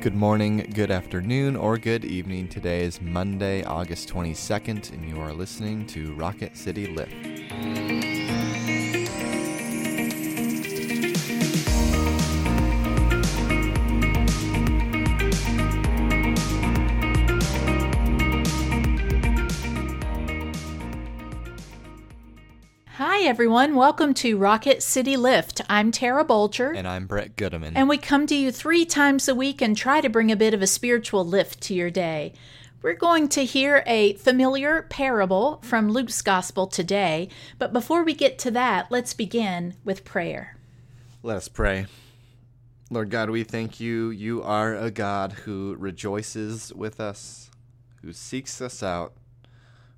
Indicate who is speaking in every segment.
Speaker 1: Good morning, good afternoon, or good evening. Today is Monday, August 22nd, and you are listening to Rocket City Lift.
Speaker 2: Everyone. Welcome to Rocket City Lift. I'm Tara Bolger.
Speaker 1: And I'm Brett Goodeman.
Speaker 2: And we come to you three times a week and try to bring a bit of a spiritual lift to your day. We're going to hear a familiar parable from Luke's Gospel today, but before we get to that, let's begin with prayer.
Speaker 1: Let us pray. Lord God, we thank you. You are a God who rejoices with us, who seeks us out,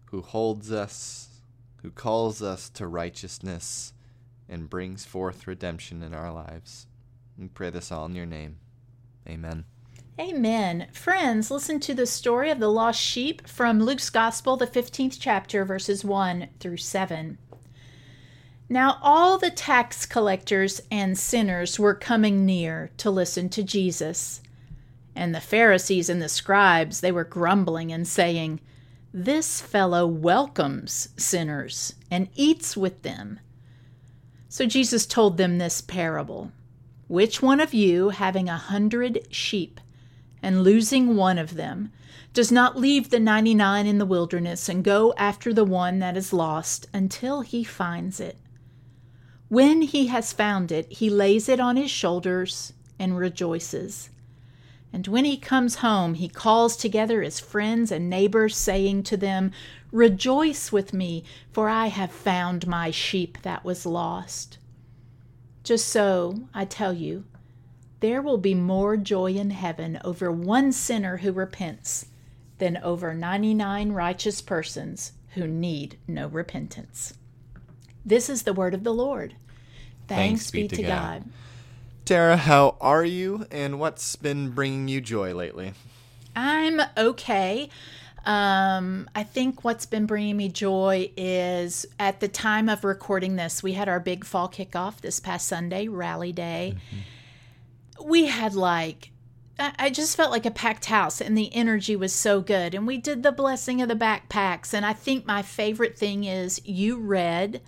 Speaker 1: who holds us, who calls us to righteousness and brings forth redemption in our lives. We pray this all in your name. Amen.
Speaker 2: Amen. Friends, listen to the story of the lost sheep from Luke's Gospel, the 15th chapter, verses 1 through 7. Now all the tax collectors and sinners were coming near to listen to Jesus. And the Pharisees and the scribes, they were grumbling and saying, This fellow welcomes sinners and eats with them. So Jesus told them this parable Which one of you, having a hundred sheep, and losing one of them, does not leave the ninety nine in the wilderness and go after the one that is lost until he finds it? When he has found it, he lays it on his shoulders and rejoices. And when he comes home, he calls together his friends and neighbors, saying to them, Rejoice with me, for I have found my sheep that was lost. Just so, I tell you, there will be more joy in heaven over one sinner who repents than over 99 righteous persons who need no repentance. This is the word of the Lord. Thanks, Thanks be, be, to God. God.
Speaker 1: Tara, how are you and what's been bringing you joy lately?
Speaker 2: I'm okay. Um, I think what's been bringing me joy is at the time of recording this, we had our big fall kickoff this past Sunday, Rally Day. Mm-hmm. We had like, I just felt like a packed house and the energy was so good. And we did the blessing of the backpacks. And I think my favorite thing is you read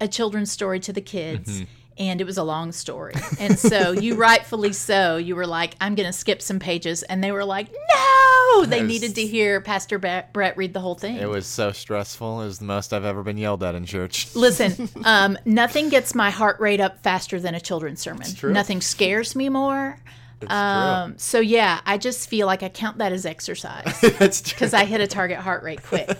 Speaker 2: a children's story to the kids. Mm-hmm and it was a long story. And so you rightfully so, you were like, I'm going to skip some pages. And they were like, no, they was, needed to hear Pastor Brett read the whole thing.
Speaker 1: It was so stressful. It was the most I've ever been yelled at in church.
Speaker 2: Listen, um, nothing gets my heart rate up faster than a children's sermon. Nothing scares me more. Um, so yeah, I just feel like I count that as exercise.
Speaker 1: That's true.
Speaker 2: Because I hit a target heart rate quick.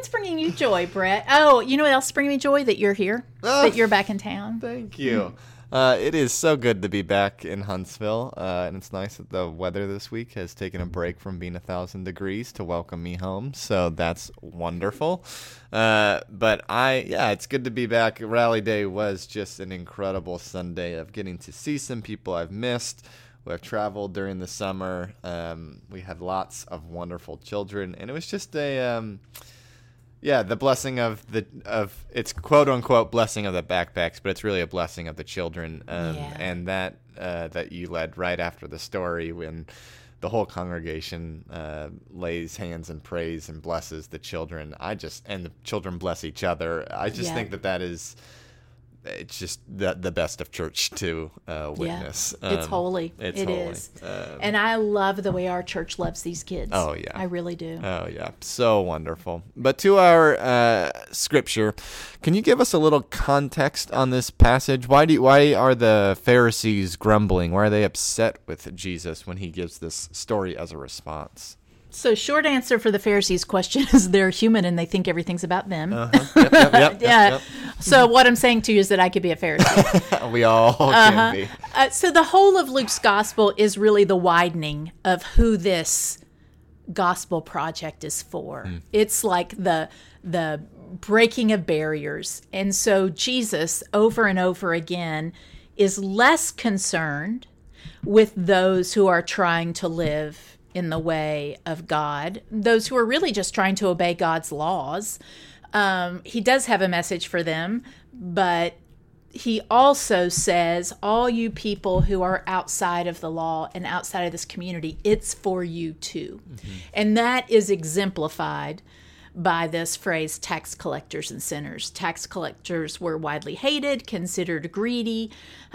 Speaker 2: What's bringing you joy, Brett? Oh, you know what else bringing me joy? That you're here. Oh, that you're back in town.
Speaker 1: Thank you. Uh, it is so good to be back in Huntsville, uh, and it's nice that the weather this week has taken a break from being a thousand degrees to welcome me home. So that's wonderful. Uh, but I, yeah, it's good to be back. Rally Day was just an incredible Sunday of getting to see some people I've missed. We have traveled during the summer. Um, we had lots of wonderful children, and it was just a. Um, yeah, the blessing of the of it's quote unquote blessing of the backpacks, but it's really a blessing of the children, um, yeah. and that uh, that you led right after the story when the whole congregation uh, lays hands and prays and blesses the children. I just and the children bless each other. I just yeah. think that that is it's just the the best of church to uh, witness.
Speaker 2: Yeah, it's um, holy. It's it holy. Is. Um, and I love the way our church loves these kids.
Speaker 1: Oh yeah,
Speaker 2: I really do.
Speaker 1: Oh yeah, so wonderful. But to our uh, scripture, can you give us a little context on this passage? Why do why are the Pharisees grumbling? Why are they upset with Jesus when he gives this story as a response?
Speaker 2: So, short answer for the Pharisees' question is they're human and they think everything's about them.
Speaker 1: Uh-huh. Yep, yep, yep,
Speaker 2: yeah. So, what I'm saying to you is that I could be a Pharisee.
Speaker 1: we all uh-huh. can be.
Speaker 2: Uh, so, the whole of Luke's gospel is really the widening of who this gospel project is for. Mm. It's like the the breaking of barriers. And so Jesus over and over again is less concerned with those who are trying to live in the way of God, those who are really just trying to obey God's laws. Um, he does have a message for them, but he also says, All you people who are outside of the law and outside of this community, it's for you too. Mm-hmm. And that is exemplified by this phrase tax collectors and sinners. Tax collectors were widely hated, considered greedy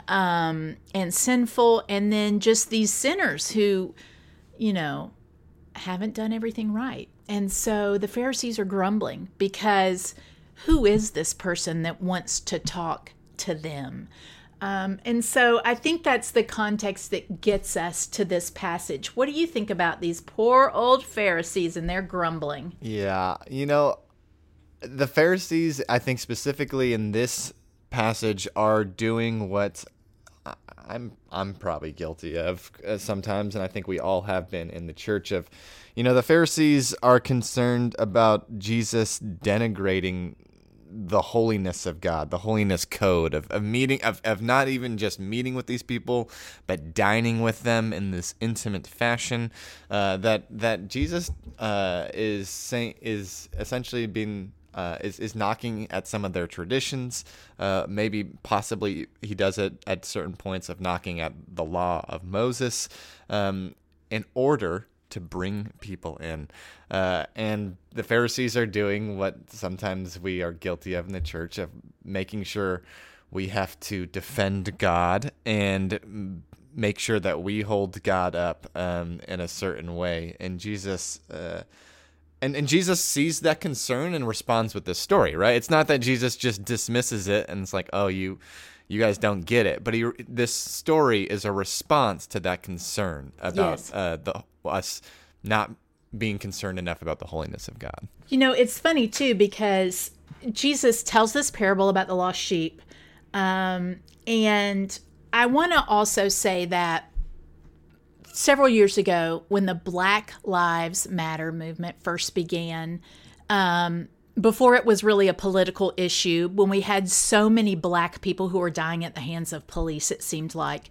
Speaker 2: um, and sinful. And then just these sinners who, you know, haven't done everything right. And so the Pharisees are grumbling because who is this person that wants to talk to them. Um, and so I think that's the context that gets us to this passage. What do you think about these poor old Pharisees and their grumbling?
Speaker 1: Yeah, you know, the Pharisees, I think specifically in this passage, are doing what I'm I'm probably guilty of uh, sometimes, and I think we all have been in the church of, you know, the Pharisees are concerned about Jesus denigrating the holiness of God, the holiness code of, of meeting of, of not even just meeting with these people, but dining with them in this intimate fashion. Uh, that that Jesus uh, is saying is essentially being uh, is is knocking at some of their traditions. Uh, maybe possibly he does it at certain points of knocking at the law of Moses um, in order to bring people in. Uh, and the Pharisees are doing what sometimes we are guilty of in the church of making sure we have to defend God and make sure that we hold God up um, in a certain way. And Jesus. And, and Jesus sees that concern and responds with this story, right? It's not that Jesus just dismisses it and it's like, oh, you you guys don't get it. But he, this story is a response to that concern about yes. uh, the us not being concerned enough about the holiness of God.
Speaker 2: You know, it's funny too because Jesus tells this parable about the lost sheep, um, and I want to also say that several years ago, when the Black Lives Matter movement first began, um, before it was really a political issue, when we had so many black people who were dying at the hands of police, it seemed like,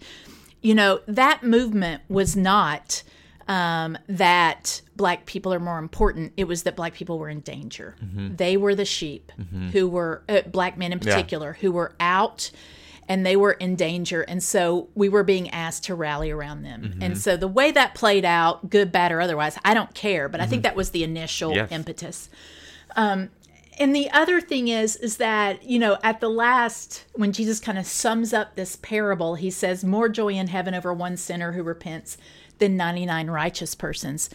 Speaker 2: you know, that movement was not um, that black people are more important. It was that black people were in danger. Mm-hmm. They were the sheep mm-hmm. who were, uh, black men in particular, yeah. who were out and they were in danger. And so we were being asked to rally around them. Mm-hmm. And so the way that played out, good, bad, or otherwise, I don't care, but I think mm-hmm. that was the initial yes. impetus. Um, and the other thing is is that you know at the last when jesus kind of sums up this parable he says more joy in heaven over one sinner who repents than 99 righteous persons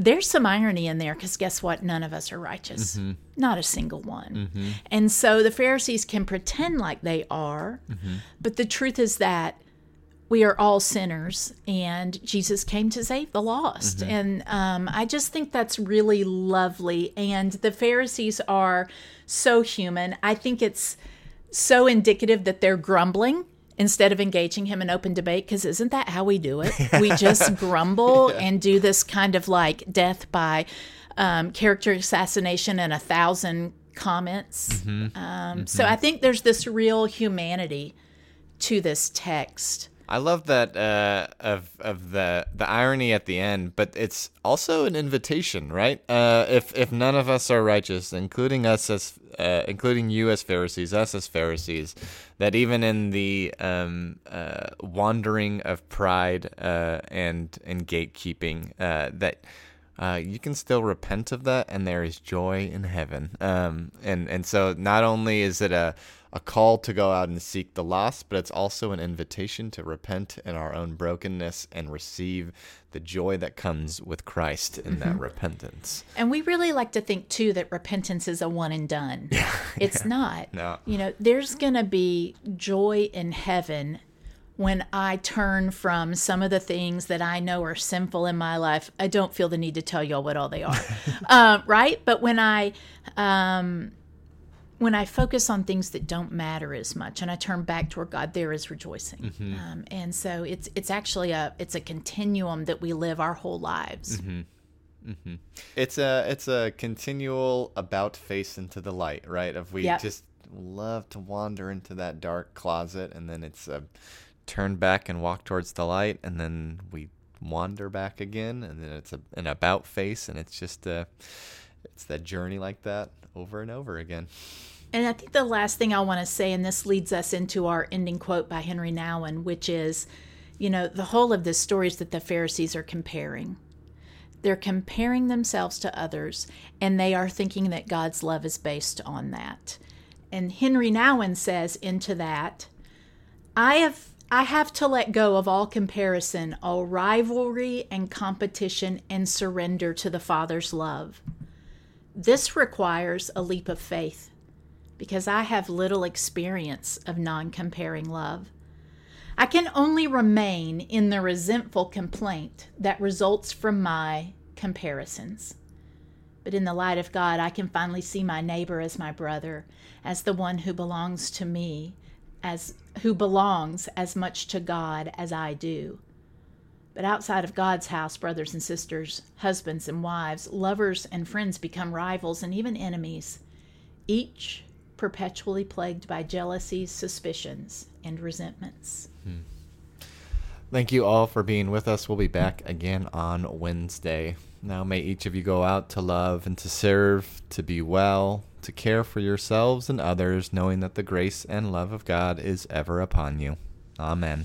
Speaker 2: there's some irony in there because guess what none of us are righteous mm-hmm. not a single one mm-hmm. and so the pharisees can pretend like they are mm-hmm. but the truth is that we are all sinners and jesus came to save the lost mm-hmm. and um, i just think that's really lovely and the pharisees are so human i think it's so indicative that they're grumbling instead of engaging him in open debate because isn't that how we do it we just grumble yeah. and do this kind of like death by um, character assassination and a thousand comments mm-hmm. Um, mm-hmm. so i think there's this real humanity to this text
Speaker 1: I love that uh, of of the the irony at the end, but it's also an invitation, right? Uh, if if none of us are righteous, including us as uh, including you as Pharisees, us as Pharisees, that even in the um, uh, wandering of pride uh, and and gatekeeping, uh, that. you can still repent of that, and there is joy in heaven. Um, and and so not only is it a a call to go out and seek the lost, but it's also an invitation to repent in our own brokenness and receive the joy that comes with Christ in mm-hmm. that repentance.
Speaker 2: And we really like to think too that repentance is a one and done. Yeah, it's yeah. not.
Speaker 1: No.
Speaker 2: You know, there's going to be joy in heaven when I turn from some of the things that I know are sinful in my life. I don't feel the need to tell y'all what all they are, uh, right? But when I um, when I focus on things that don't matter as much and I turn back toward God, there is rejoicing. Mm-hmm. Um, and so it's it's actually a it's a continuum that we live our whole lives.
Speaker 1: Mm-hmm. Mm-hmm. It's a it's a continual about face into the light, right? If we yep. just love to wander into that dark closet, and then it's a turn back and walk towards the light, and then we wander back again, and then it's a, an about face, and it's just a it's that journey like that over and over again.
Speaker 2: And I think the last thing I want to say, and this leads us into our ending quote by Henri Nouwen, which is, you know, the whole of this story is that the Pharisees are comparing. They're comparing themselves to others, and they are thinking that God's love is based on that. And Henri Nouwen says into that, I have I have to let go of all comparison, all rivalry and competition, and surrender to the Father's love. This requires a leap of faith because I have little experience of non comparing love. I can only remain in the resentful complaint that results from my comparisons. But in the light of God, I can finally see my neighbor as my brother, as the one who belongs to me, as who belongs as much to God as I do. But outside of God's house, brothers and sisters, husbands and wives, lovers and friends become rivals and even enemies, each perpetually plagued by jealousies, suspicions, and resentments. Hmm.
Speaker 1: Thank you all for being with us. We'll be back again on Wednesday. Now, may each of you go out to love and to serve, to be well, to care for yourselves and others, knowing that the grace and love of God is ever upon you. Amen.